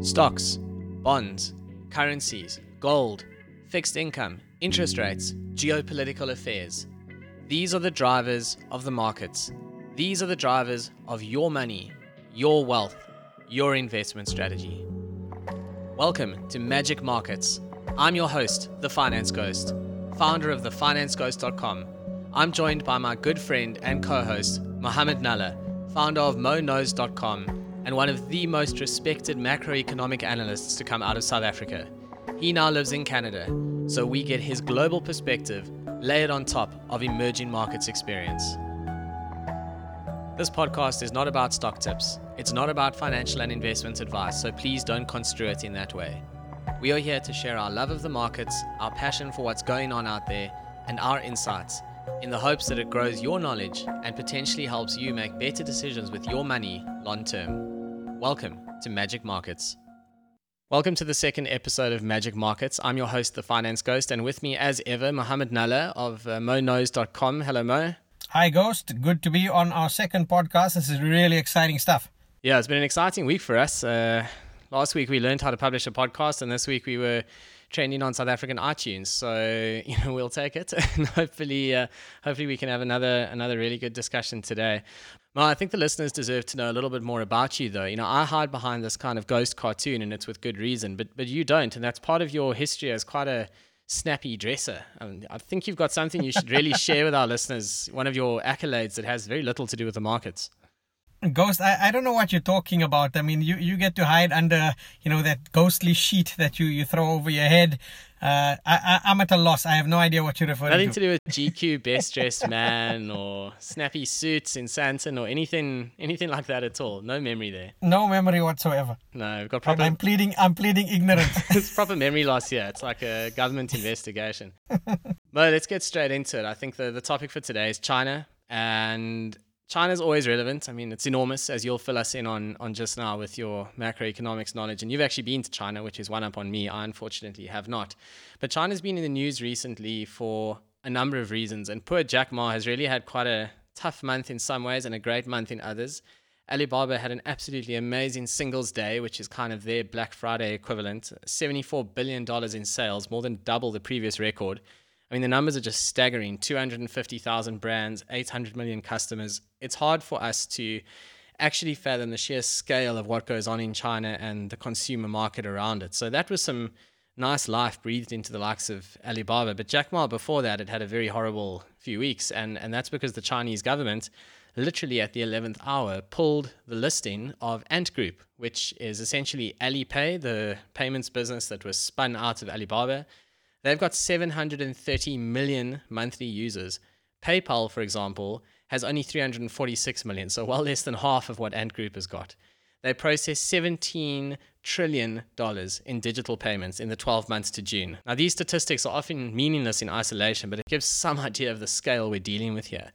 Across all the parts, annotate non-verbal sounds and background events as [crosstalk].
Stocks, bonds, currencies, gold, fixed income, interest rates, geopolitical affairs. These are the drivers of the markets. These are the drivers of your money, your wealth, your investment strategy. Welcome to Magic Markets. I'm your host, The Finance Ghost, founder of thefinanceghost.com. I'm joined by my good friend and co host, Mohammed Nalla, founder of MoKnows.com and one of the most respected macroeconomic analysts to come out of South Africa. He now lives in Canada, so we get his global perspective layered on top of emerging markets experience. This podcast is not about stock tips. It's not about financial and investment advice, so please don't construe it in that way. We are here to share our love of the markets, our passion for what's going on out there, and our insights in the hopes that it grows your knowledge and potentially helps you make better decisions with your money long term. Welcome to Magic Markets. Welcome to the second episode of Magic Markets. I'm your host, The Finance Ghost, and with me, as ever, Mohammed Nalla of uh, MoKnows.com. Hello, Mo. Hi, Ghost. Good to be on our second podcast. This is really exciting stuff. Yeah, it's been an exciting week for us. Uh, last week we learned how to publish a podcast, and this week we were trending on South African iTunes. So [laughs] you know we'll take it, [laughs] and hopefully, uh, hopefully we can have another another really good discussion today. Well, I think the listeners deserve to know a little bit more about you, though. You know, I hide behind this kind of ghost cartoon, and it's with good reason, but but you don't, and that's part of your history as quite a snappy dresser. I, mean, I think you've got something you should really [laughs] share with our listeners. One of your accolades that has very little to do with the markets. Ghost, I, I don't know what you're talking about. I mean, you, you get to hide under, you know, that ghostly sheet that you, you throw over your head. Uh, I, I, am at a loss. I have no idea what you're referring Nothing to. Nothing to do with GQ Best Dressed Man [laughs] or snappy suits in Sandton or anything anything like that at all. No memory there. No memory whatsoever. No, we've got proper. I'm pleading. I'm pleading ignorance. [laughs] it's proper memory loss here. It's like a government [laughs] investigation. but let's get straight into it. I think the the topic for today is China and China's always relevant. I mean, it's enormous, as you'll fill us in on, on just now with your macroeconomics knowledge. And you've actually been to China, which is one up on me. I unfortunately have not. But China's been in the news recently for a number of reasons. And poor Jack Ma has really had quite a tough month in some ways and a great month in others. Alibaba had an absolutely amazing singles day, which is kind of their Black Friday equivalent $74 billion in sales, more than double the previous record. I mean, the numbers are just staggering 250,000 brands, 800 million customers. It's hard for us to actually fathom the sheer scale of what goes on in China and the consumer market around it. So that was some nice life breathed into the likes of Alibaba. But Jack Ma, before that, had had a very horrible few weeks. And, and that's because the Chinese government, literally at the 11th hour, pulled the listing of Ant Group, which is essentially Alipay, the payments business that was spun out of Alibaba They've got 730 million monthly users. PayPal, for example, has only 346 million, so well less than half of what Ant Group has got. They processed 17 trillion dollars in digital payments in the 12 months to June. Now these statistics are often meaningless in isolation, but it gives some idea of the scale we're dealing with here.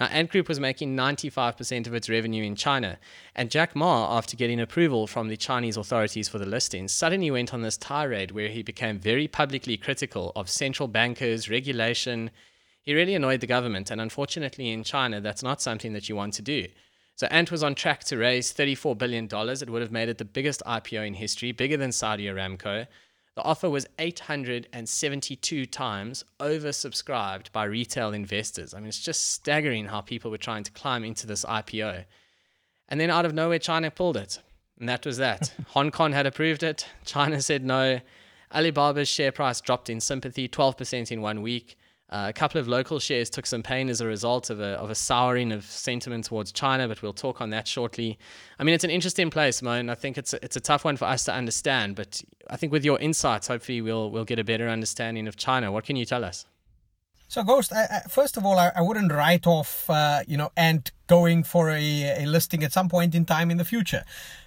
Now, Ant Group was making 95% of its revenue in China, and Jack Ma, after getting approval from the Chinese authorities for the listing, suddenly went on this tirade where he became very publicly critical of central bankers, regulation. He really annoyed the government, and unfortunately, in China, that's not something that you want to do. So Ant was on track to raise $34 billion. It would have made it the biggest IPO in history, bigger than Saudi Aramco. The offer was 872 times oversubscribed by retail investors. I mean, it's just staggering how people were trying to climb into this IPO. And then out of nowhere, China pulled it. And that was that. [laughs] Hong Kong had approved it. China said no. Alibaba's share price dropped in sympathy, 12% in one week. Uh, a couple of local shares took some pain as a result of a, of a souring of sentiment towards China, but we'll talk on that shortly. I mean, it's an interesting place, Mo, and I think it's a, it's a tough one for us to understand. But I think with your insights, hopefully we'll we'll get a better understanding of China. What can you tell us? So, Ghost, I, I, first of all, I, I wouldn't write off, uh, you know, Ant going for a, a listing at some point in time in the future.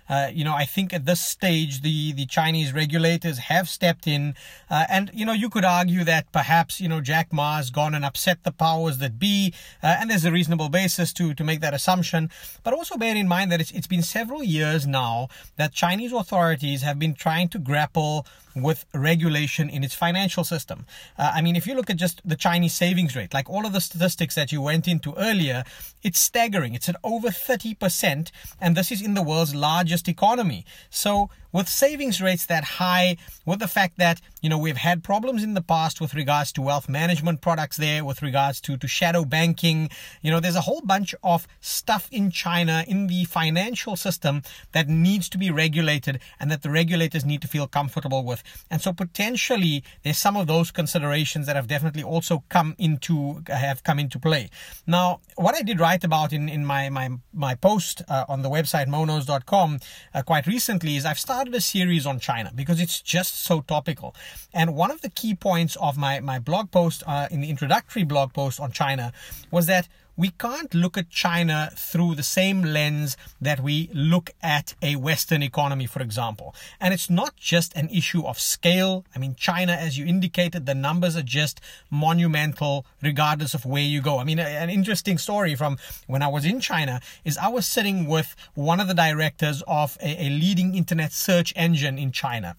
Uh, you know, I think at this stage, the, the Chinese regulators have stepped in. Uh, and, you know, you could argue that perhaps, you know, Jack Ma's gone and upset the powers that be. Uh, and there's a reasonable basis to, to make that assumption. But also bear in mind that it's, it's been several years now that Chinese authorities have been trying to grapple with regulation in its financial system. Uh, I mean, if you look at just the Chinese savings rate, like all of the statistics that you went into earlier, it's staggering. It's at over 30%, and this is in the world's largest economy. So, with savings rates that high, with the fact that, you know, we've had problems in the past with regards to wealth management products there, with regards to, to shadow banking, you know, there's a whole bunch of stuff in China, in the financial system that needs to be regulated and that the regulators need to feel comfortable with. And so potentially there's some of those considerations that have definitely also come into, have come into play. Now, what I did write about in, in my, my, my post uh, on the website moknows.com uh, quite recently is I've started a series on China because it's just so topical. And one of the key points of my, my blog post, uh, in the introductory blog post on China, was that we can't look at China through the same lens that we look at a Western economy, for example. And it's not just an issue of scale. I mean, China, as you indicated, the numbers are just monumental regardless of where you go. I mean, an interesting story from when I was in China is I was sitting with one of the directors of a, a leading internet search engine in China.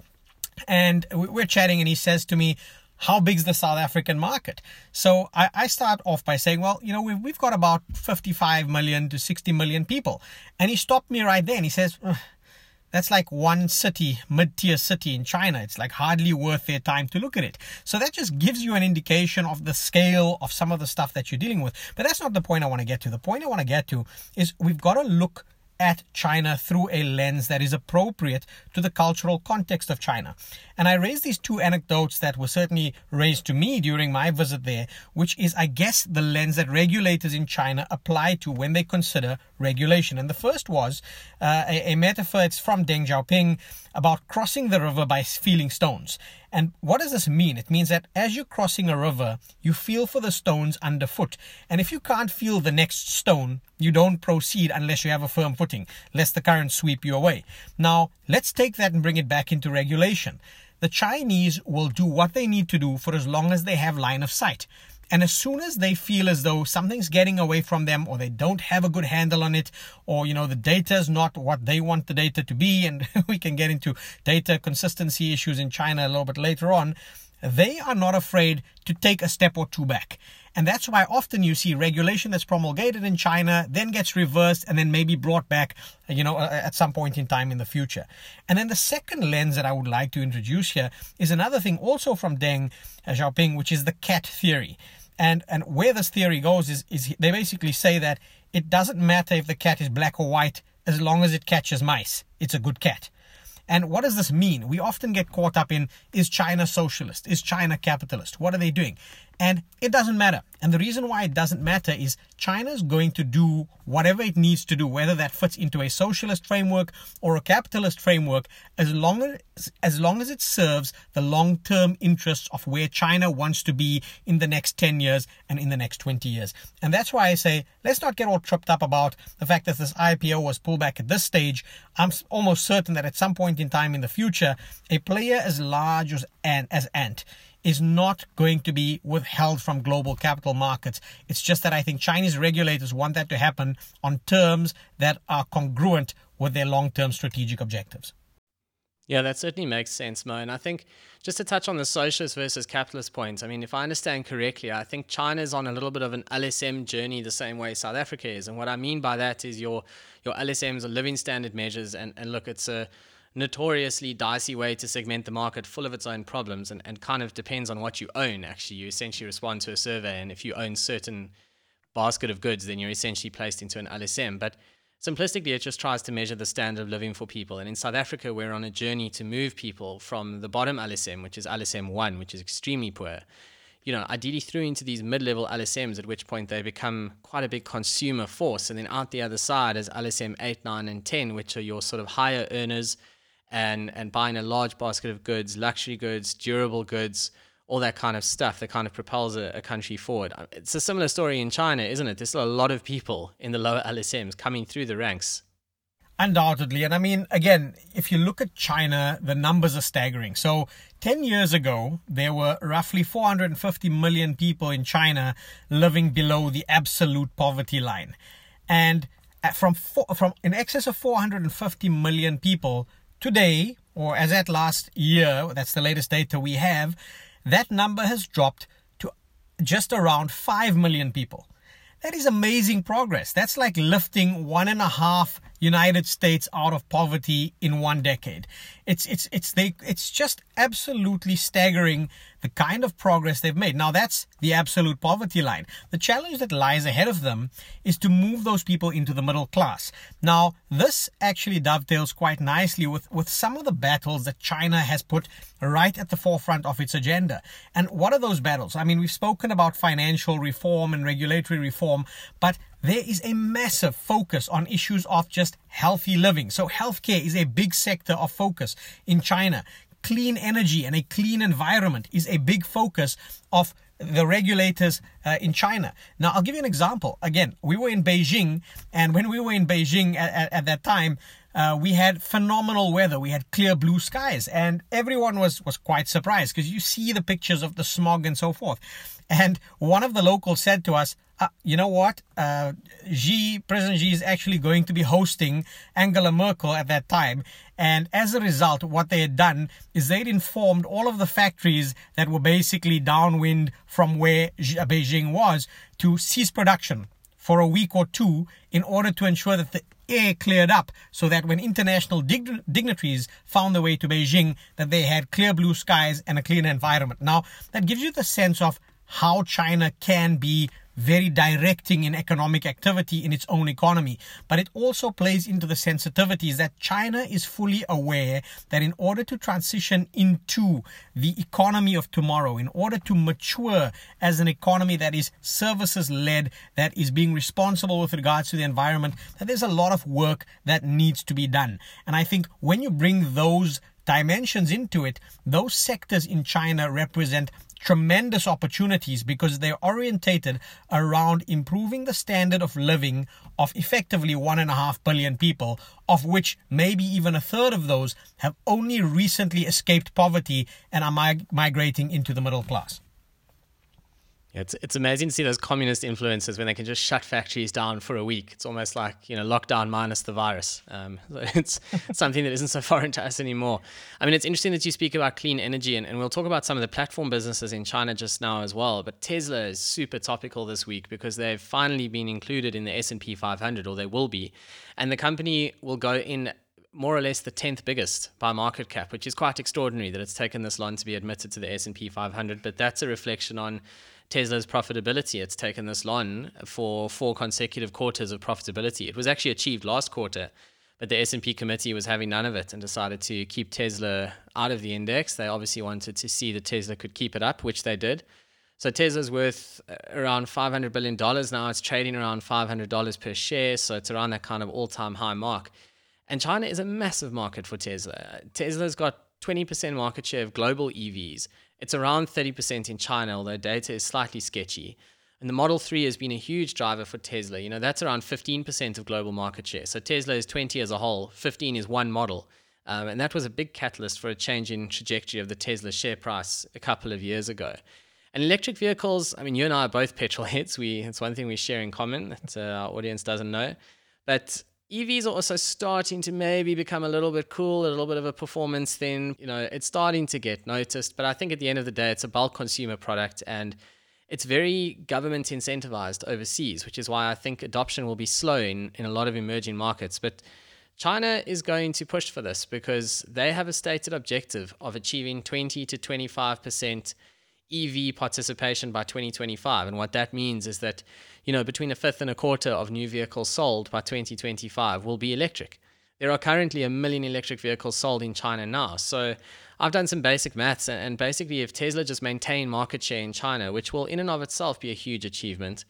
And we're chatting, and he says to me, how big is the South African market? So I, I, start off by saying, well, you know, we've, we've got about 55 million to 60 million people. And he stopped me right there and he says, that's like one city, mid tier city in China. It's like hardly worth their time to look at it. So that just gives you an indication of the scale of some of the stuff that you're dealing with. But that's not the point I want to get to. The point I want to get to is we've got to look at China through a lens that is appropriate to the cultural context of China. And I raised these two anecdotes that were certainly raised to me during my visit there, which is, I guess, the lens that regulators in China apply to when they consider regulation. And the first was uh, a, a metaphor, it's from Deng Xiaoping, about crossing the river by feeling stones. And what does this mean? It means that as you're crossing a river, you feel for the stones underfoot. And if you can't feel the next stone, you don't proceed unless you have a firm footing, lest the current sweep you away. Now, let's take that and bring it back into regulation. The Chinese will do what they need to do for as long as they have line of sight. And as soon as they feel as though something's getting away from them or they don't have a good handle on it or, you know, the data is not what they want the data to be, and [laughs] we can get into data consistency issues in China a little bit later on, they are not afraid to take a step or two back. And that's why often you see regulation that's promulgated in China, then gets reversed and then maybe brought back, you know, at some point in time in the future. And then the second lens that I would like to introduce here is another thing also from Deng Xiaoping, which is the cat theory. And and where this theory goes is is they basically say that it doesn't matter if the cat is black or white as long as it catches mice. It's a good cat. And what does this mean? We often get caught up in is China socialist? Is China capitalist? What are they doing? And it doesn't matter. And the reason why it doesn't matter is China is going to do whatever it needs to do, whether that fits into a socialist framework or a capitalist framework, as long as, as long as it serves the long-term interests of where China wants to be in the next 10 years and in the next 20 years. And that's why I say, let's not get all tripped up about the fact that this IPO was pulled back at this stage. I'm almost certain that at some point in time in the future, a player as large as, as Ant is not going to be withheld from global capital markets. It's just that I think Chinese regulators want that to happen on terms that are congruent with their long term strategic objectives. Yeah, that certainly makes sense, Mo. And I think just to touch on the socialist versus capitalist point, I mean, if I understand correctly, I think China is on a little bit of an LSM journey the same way South Africa is. And what I mean by that is your your LSMs are living standard measures. And, and look, it's a notoriously dicey way to segment the market full of its own problems and, and kind of depends on what you own actually. You essentially respond to a survey and if you own certain basket of goods then you're essentially placed into an lsm but simplistically it just tries to measure the standard of living for people. And in south africa we're on a journey to move people from the bottom lsm which is lsm 1 which is extremely poor you know, ideally through into these mid-level LSMs, at which point they become quite a big consumer force, and then out the other side is LSM 8, 9, and 10, which are your sort of higher earners, and and buying a large basket of goods, luxury goods, durable goods, all that kind of stuff that kind of propels a, a, country forward. Uh, it's a similar story in China, isn't it? There's still a lot of people in the lower LSMs coming through the ranks. Undoubtedly. And I mean, again, if you look at China, the numbers are staggering. So 10 years ago, there were roughly 450 million people in China living below the absolute poverty line. And from, four, from in excess of 450 million people, Today, or as at last year, that's the latest data we have, that number has dropped to just around 5 million people. That is amazing progress. That's like lifting one and a half United States out of poverty in one decade. It's it's it's they it's just absolutely staggering the kind of progress they've made. Now that's the absolute poverty line. The challenge that lies ahead of them is to move those people into the middle class. Now this actually dovetails quite nicely with with some of the battles that China has put right at the forefront of its agenda. And what are those battles? I mean, we've spoken about financial reform and regulatory reform, but there is a massive focus on issues of just healthy living. So healthcare is a big sector of focus in China. Clean energy and a clean environment is a big focus of the regulators uh, in China. Now, I'll give you an example. Again, we were in Beijing, and when we were in Beijing at, at, at that time, uh, we had phenomenal weather. We had clear blue skies, and everyone was was quite surprised because you see the pictures of the smog and so forth. And one of the locals said to us, uh, you know what? Uh, Xi, President Xi is actually going to be hosting Angela Merkel at that time. And as a result, what they had done is they'd informed all of the factories that were basically downwind from where Beijing was to cease production for a week or two in order to ensure that the air cleared up so that when international dig- dignitaries found their way to Beijing that they had clear blue skies and a clean environment. Now, that gives you the sense of how China can be very directing in economic activity in its own economy. But it also plays into the sensitivities that China is fully aware that in order to transition into the economy of tomorrow, in order to mature as an economy that is services led, that is being responsible with regards to the environment, that there's a lot of work that needs to be done. And I think when you bring those dimensions into it, those sectors in China represent tremendous opportunities because they're orientated around improving the standard of living of effectively one and a half billion people, of which maybe even a third of those have only recently escaped poverty and are mig- migrating into the middle class. It's it's amazing to see those communist influences when they can just shut factories down for a week. It's almost like you know lockdown minus the virus. Um, [laughs] it's something that isn't so [laughs] foreign to us anymore. I mean, it's interesting that you speak about clean energy, and, and we'll talk about some of the platform businesses in China just now as well. But Tesla is super topical this week because they've finally been included in the S and P 500, or they will be, and the company will go in more or less the 10th biggest by market cap, which is quite extraordinary that it's taken this long to be admitted to the S&P 500, but that's a reflection on Tesla's profitability. It's taken this long for four consecutive quarters of profitability. It was actually achieved last quarter, but the S&P committee was having none of it and decided to keep Tesla out of the index. They obviously wanted to see that Tesla could keep it up, which they did. So Tesla's worth uh, around $500 billion now. It's trading around $500 per share. So it's around that kind of all time high mark. And China is a massive market for Tesla. Tesla's got 20% market share of global EVs. It's around 30% in China, although data is slightly sketchy. And the Model 3 has been a huge driver for Tesla. You know, that's around 15% of global market share. So Tesla is 20 as a whole, 15 is one model. Um, and that was a big catalyst for a change in trajectory of the Tesla share price a couple of years ago. And electric vehicles, I mean, you and I are both petrol [laughs] heads. We, it's one thing we share in common that uh, our audience doesn't know. But EVs are also starting to maybe become a little bit cool, a little bit of a performance thing. You know, it's starting to get noticed, but I think at the end of the day, it's a bulk consumer product and it's very government incentivized overseas, which is why I think adoption will be slow in, in a lot of emerging markets. But China is going to push for this because they have a stated objective of achieving 20 to 25% EV participation by 2025. And what that means is that, you know, between a fifth and a quarter of new vehicles sold by 2025 will be electric. There are currently a million electric vehicles sold in China now. So I've done some basic maths, and basically, if Tesla just maintain market share in China, which will in and of itself be a huge achievement,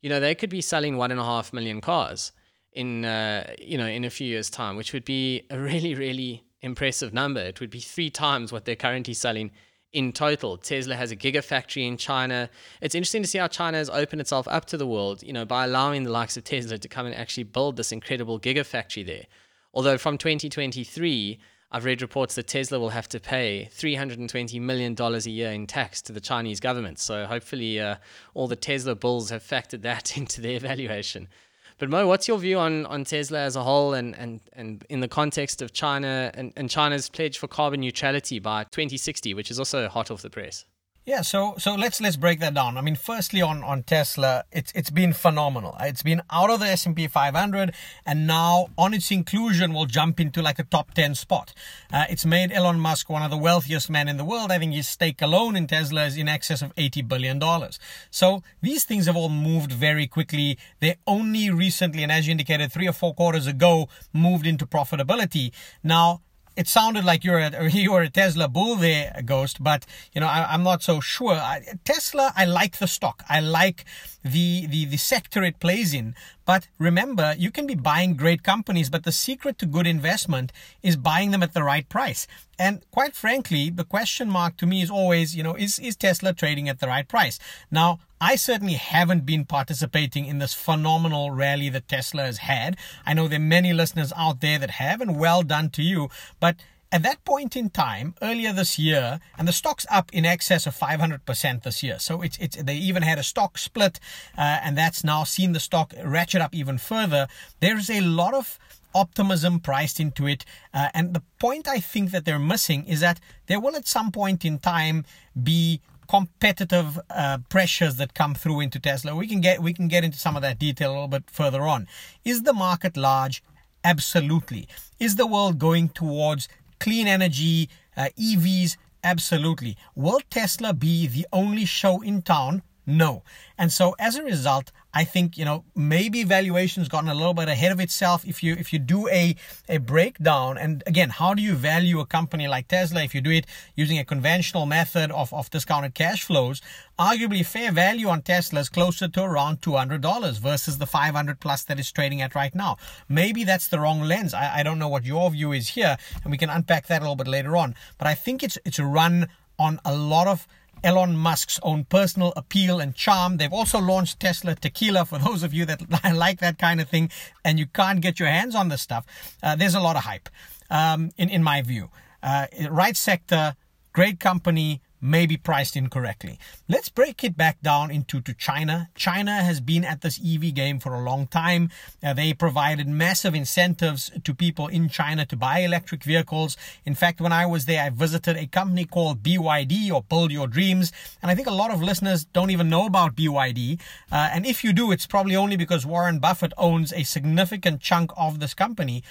you know, they could be selling one and a half million cars in, uh, you know, in a few years' time, which would be a really, really impressive number. It would be three times what they're currently selling in total. Tesla has a gigafactory in China. It's interesting to see how China has opened itself up to the world, you know, by allowing the likes of Tesla to come and actually build this incredible gigafactory there. Although from 2023, I've read reports that Tesla will have to pay $320 million a year in tax to the Chinese government. So hopefully, uh, all the Tesla bulls have factored that [laughs] into their valuation. But Mo, what's your view on, on Tesla as a whole and, and, and in the context of China and, and China's pledge for carbon neutrality by 2060, which is also hot off the press? Yeah, so so let's let's break that down. I mean, firstly on on Tesla, it's it's been phenomenal. It's been out of the S&P 500 and now on its inclusion will jump into like a top 10 spot. Uh, it's made Elon Musk one of the wealthiest men in the world. I think his stake alone in Tesla is in excess of 80 billion dollars. So these things have all moved very quickly. They only recently and as you indicated 3 or 4 quarters ago moved into profitability. Now it sounded like you're a [laughs] you're a Tesla bull there, Ghost, but you know I, am not so sure. I, Tesla, I like the stock. I like the, the the sector it plays in. But remember, you can be buying great companies, but the secret to good investment is buying them at the right price. And quite frankly, the question mark to me is always, you know, is is Tesla trading at the right price? Now, I certainly haven't been participating in this phenomenal rally that Tesla has had. I know there are many listeners out there that have, and well done to you. But at that point in time, earlier this year, and the stock's up in excess of 500% this year. So it's, it's they even had a stock split, uh, and that's now seen the stock ratchet up even further. There's a lot of optimism priced into it. Uh, and the point I think that they're missing is that there will at some point in time be competitive uh, pressures that come through into Tesla. We can get we can get into some of that detail a little bit further on. Is the market large? Absolutely. Is the world going towards clean energy, uh, EVs? Absolutely. Will Tesla be the only show in town? No. And so as a result, I think you know maybe valuation's gotten a little bit ahead of itself. If you if you do a a breakdown, and again, how do you value a company like Tesla? If you do it using a conventional method of of discounted cash flows, arguably fair value on Tesla is closer to around two hundred dollars versus the five hundred plus that it's trading at right now. Maybe that's the wrong lens. I, I don't know what your view is here, and we can unpack that a little bit later on. But I think it's it's run on a lot of Elon Musk's own personal appeal and charm. They've also launched Tesla Tequila for those of you that [laughs] like that kind of thing and you can't get your hands on this stuff. Uh, there's a lot of hype, um, in, in my view. Uh, right sector, great company, may be priced incorrectly. Let's break it back down into to China. China has been at this EV game for a long time. Uh, they provided massive incentives to people in China to buy electric vehicles. In fact, when I was there, I visited a company called BYD or Build Your Dreams. And I think a lot of listeners don't even know about BYD. Uh, and if you do, it's probably only because Warren Buffett owns a significant chunk of this company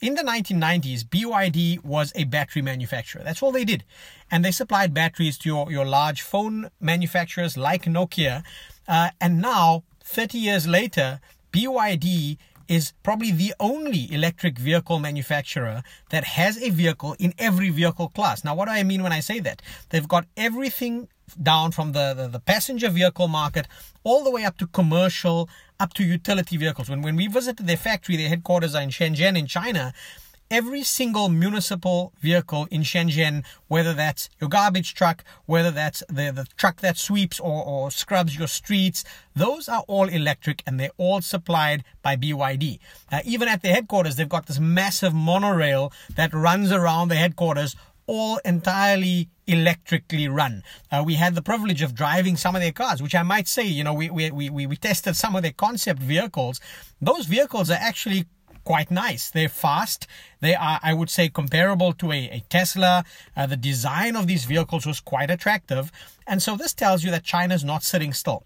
in the 1990s, BYD was a battery manufacturer. That's all they did. And they supplied batteries to your, your large phone manufacturers like Nokia. Uh, and now, 30 years later, BYD is probably the only electric vehicle manufacturer that has a vehicle in every vehicle class. Now, what do I mean when I say that? They've got everything down from the, the, the, passenger vehicle market all the way up to commercial, up to utility vehicles. When, when we visited their factory, their headquarters are in Shenzhen in China, every single municipal vehicle in Shenzhen, whether that's your garbage truck, whether that's the, the truck that sweeps or, or scrubs your streets, those are all electric and they're all supplied by BYD. Uh, even at the headquarters, they've got this massive monorail that runs around the headquarters all entirely electrically run. Uh, we had the privilege of driving some of their cars, which I might say, you know, we, we, we, we tested some of their concept vehicles. Those vehicles are actually quite nice. They're fast. They are, I would say, comparable to a, a Tesla. Uh, the design of these vehicles was quite attractive. And so this tells you that China's not sitting still.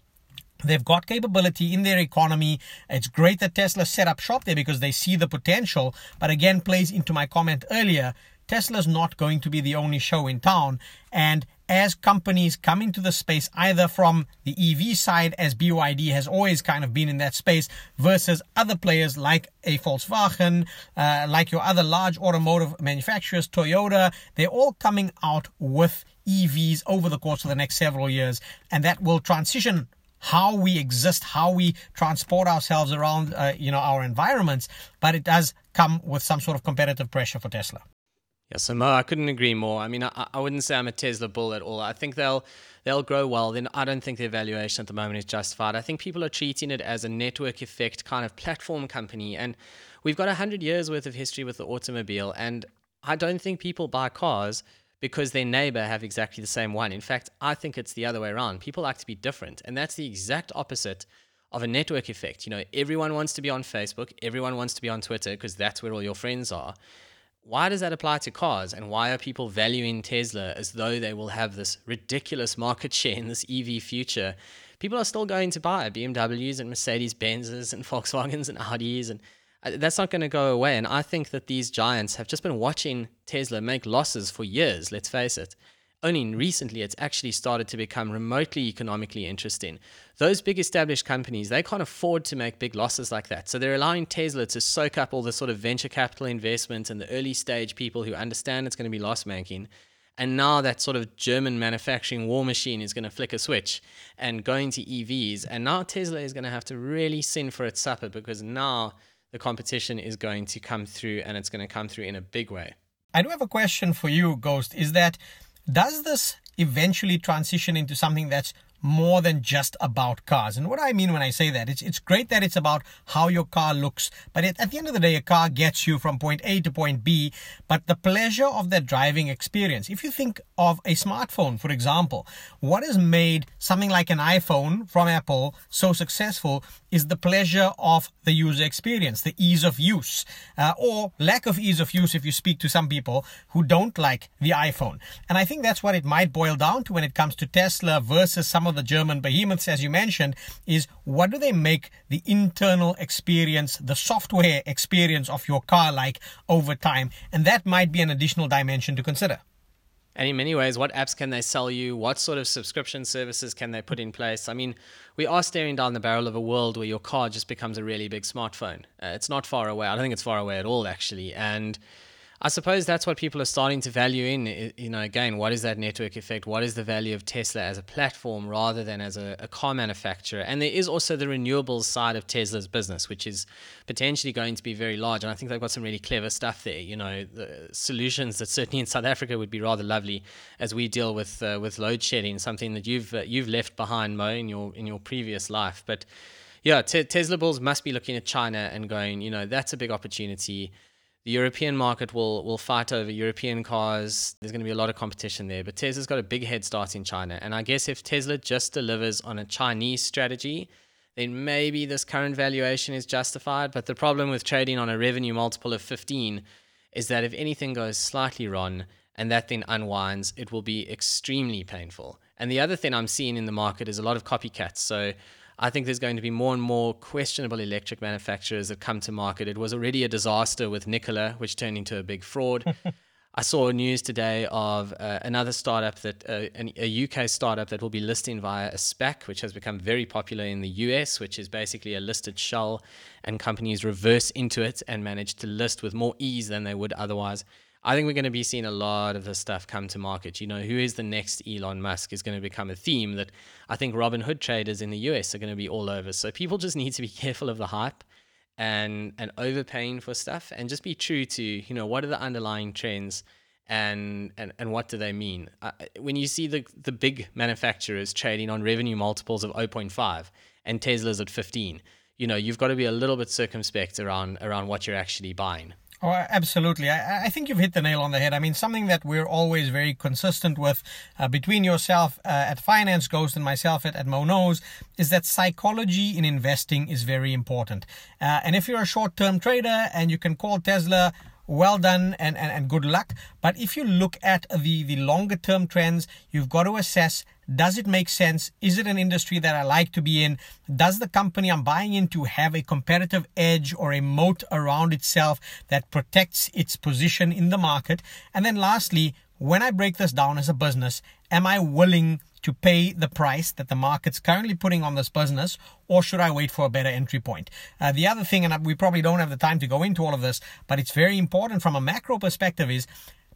They've got capability in their economy. It's great that Tesla set up shop there because they see the potential. But again, plays into my comment earlier. Tesla's not going to be the only show in town. And as companies come into the space, either from the EV side, as BYD has always kind of been in that space, versus other players like a Volkswagen, uh, like your other large automotive manufacturers, Toyota, they're all coming out with EVs over the course of the next several years. And that will transition how we exist, how we transport ourselves around, uh, you know, our environments. But it does come with some sort of competitive pressure for Tesla. Yeah, so I couldn't agree more. I mean, I, I wouldn't say I'm a Tesla bull at all. I think they'll they'll grow well. Then I don't think their valuation at the moment is justified. I think people are treating it as a network effect kind of platform company, and we've got hundred years worth of history with the automobile, and I don't think people buy cars because their neighbor have exactly the same one. In fact, I think it's the other way around. People like to be different, and that's the exact opposite of a network effect. You know, everyone wants to be on Facebook, everyone wants to be on Twitter because that's where all your friends are why does that apply to cars? And why are people valuing Tesla as though they will have this ridiculous market [laughs] share in this EV future? People are still going to buy BMWs and Mercedes Benzes and [laughs] Volkswagens and Audis, and uh, that's not going to go away. And I think that these giants have just been watching Tesla make losses for years, let's face it only recently it's actually started to become remotely economically interesting. Those big established companies, they can't afford to make big losses like that. So they're allowing Tesla to soak up all the sort of venture capital investment and the early stage people who understand it's going to be loss making. And now that sort of German manufacturing war machine is going to flick a switch and go into EVs. And now Tesla is going to have to really sin for its supper because now the competition is going to come through and it's going to come through in a big way. I do have a question for you, Ghost. Is that does this eventually transition into something that's more than just about cars. And what I mean when I say that, it's, it's great that it's about how your car looks, but it, at the end of the day, a car gets you from point A to point B, but the pleasure of that driving experience. If you think of a smartphone, for example, what has made something like an iPhone from Apple so successful is the pleasure of the user experience, the ease of use, uh, or lack of ease of use if you speak to some people who don't like the iPhone. And I think that's what it might boil down to when it comes to Tesla versus some of the German behemoths, as you mentioned, is what do they make the internal experience, the software experience of your car like over time? And that might be an additional dimension to consider. And in many ways, what apps can they sell you? What sort of subscription services can they put in place? I mean, we are staring down the barrel of a world where your car just becomes a really big smartphone. Uh, it's not far away. I don't think it's far away at all, actually. And I suppose that's what people are starting to value in. You know, again, what is that network effect? What is the value of Tesla as a platform rather than as a, a, car manufacturer? And there is also the renewables side of Tesla's business, which is potentially going to be very large. And I think they've got some really clever stuff there. You know, the solutions that certainly in South Africa would be rather lovely as we deal with uh, with load shedding, something that you've uh, you've left behind, Mo, in your in your previous life. But yeah, Tesla bulls must be looking at China and going, you know, that's a big opportunity the European market will will fight over European cars. There's going to be a lot of competition there, but Tesla's got a big head start in China. And I guess if Tesla just delivers on a Chinese strategy, then maybe this current valuation is justified. But the problem with trading on a revenue multiple of 15 is that if anything goes slightly wrong and that then unwinds, it will be extremely painful. And the other thing I'm seeing in the market is a lot of copycats. So I think there's going to be more and more questionable electric manufacturers that come to market. It was already a disaster with Nikola, which turned into a big fraud. [laughs] I saw news today of uh, another startup that uh, an, a UK startup that will be listing via a SPAC, which has become very popular in the US, which is basically a listed shell, and companies reverse into it and manage to list with more ease than they would otherwise. I think we're going to be seeing a lot of this stuff come to market. You know, who is the next Elon Musk is going to become a theme that I think Robinhood traders in the US are going to be all over. So people just need to be [laughs] careful of the hype and and overpaying for stuff and just be true to, you know, what are the underlying trends and and, and what do they mean? Uh, when you see the the big manufacturers trading on revenue multiples of 0.5 and Tesla's at 15, you know, you've got to be a little bit circumspect around around what you're actually buying. Oh, absolutely. I, I, think you've hit the nail on the head. I mean, something that we're always very consistent with uh, between yourself uh, at Finance Ghost and myself at, at MoKnows is that psychology in investing is very important. Uh, and if you're a short term trader and you can call Tesla well done and, and, and good luck. But if you look at the, the longer term trends, you've got to assess does it make sense? Is it an industry that I like to be in? Does the company I'm buying into have a competitive edge or a moat around itself that protects its position in the market? And then lastly, when I break this down as a business, am I willing to pay the price that the market's currently putting on this business, or should I wait for a better entry point? Uh, the other thing, and we probably don't have the time to go into all of this, but it's very important from a macro perspective, is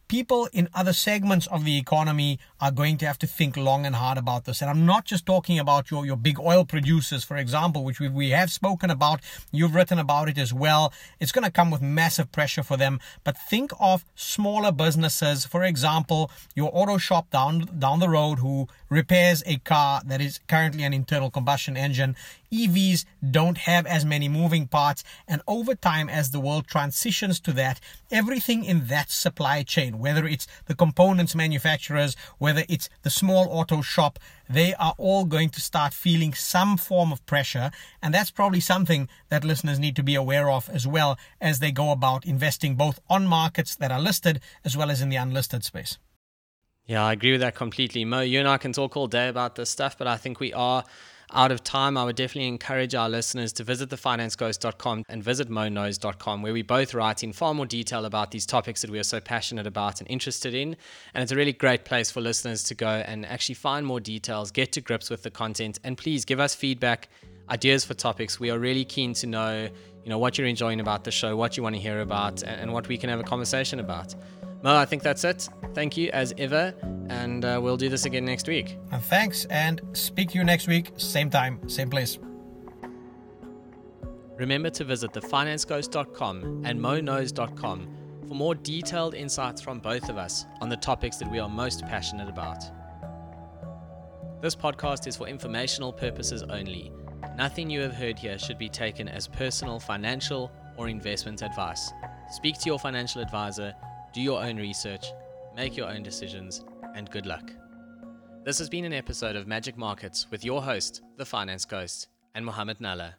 people in other segments of the economy are going to have to think long and hard about this. And I'm not just talking about your, your big oil producers, for example, which we, we have spoken about. You've written about it as well. It's going to come with massive pressure for them. But think of smaller businesses, for example, your auto shop down, down the road who repairs a car that is currently an internal combustion engine EVs don't have as many moving parts. And over time, as the world transitions to that, everything in that supply chain, whether it's the components manufacturers, whether it's the small auto shop, they are all going to start feeling some form of pressure. And that's probably something that listeners need to be aware of as well as they go about investing both on markets that are listed as well as in the unlisted space. Yeah, I agree with that completely. Mo, you and I can talk all day about this stuff, but I think we are out of time. I would definitely encourage our listeners to visit thefinanceghost.com and visit moknows.com, where we both write in far more detail about these topics that we are so passionate about and interested in. And it's a really great place for listeners to go and actually find more details, get to grips with the content, and please give us feedback, ideas for topics. We are really keen to know, you know, what you're enjoying about the show, what you want to hear about, and, what we can have a conversation about. Mo, I think that's it. Thank you as ever, and uh, we'll do this again next week. And thanks, and speak to you next week, same time, same place. Remember to visit thefinanceghost.com and moknows.com for more detailed insights from both of us on the topics that we are most passionate about. This podcast is for informational purposes only. Nothing you have heard here should be taken as personal financial or investment advice. Speak to your financial advisor do your own research, make your own decisions, and good luck. This has been an episode of Magic Markets with your host, the Finance Ghost, and Mohammed Nalla.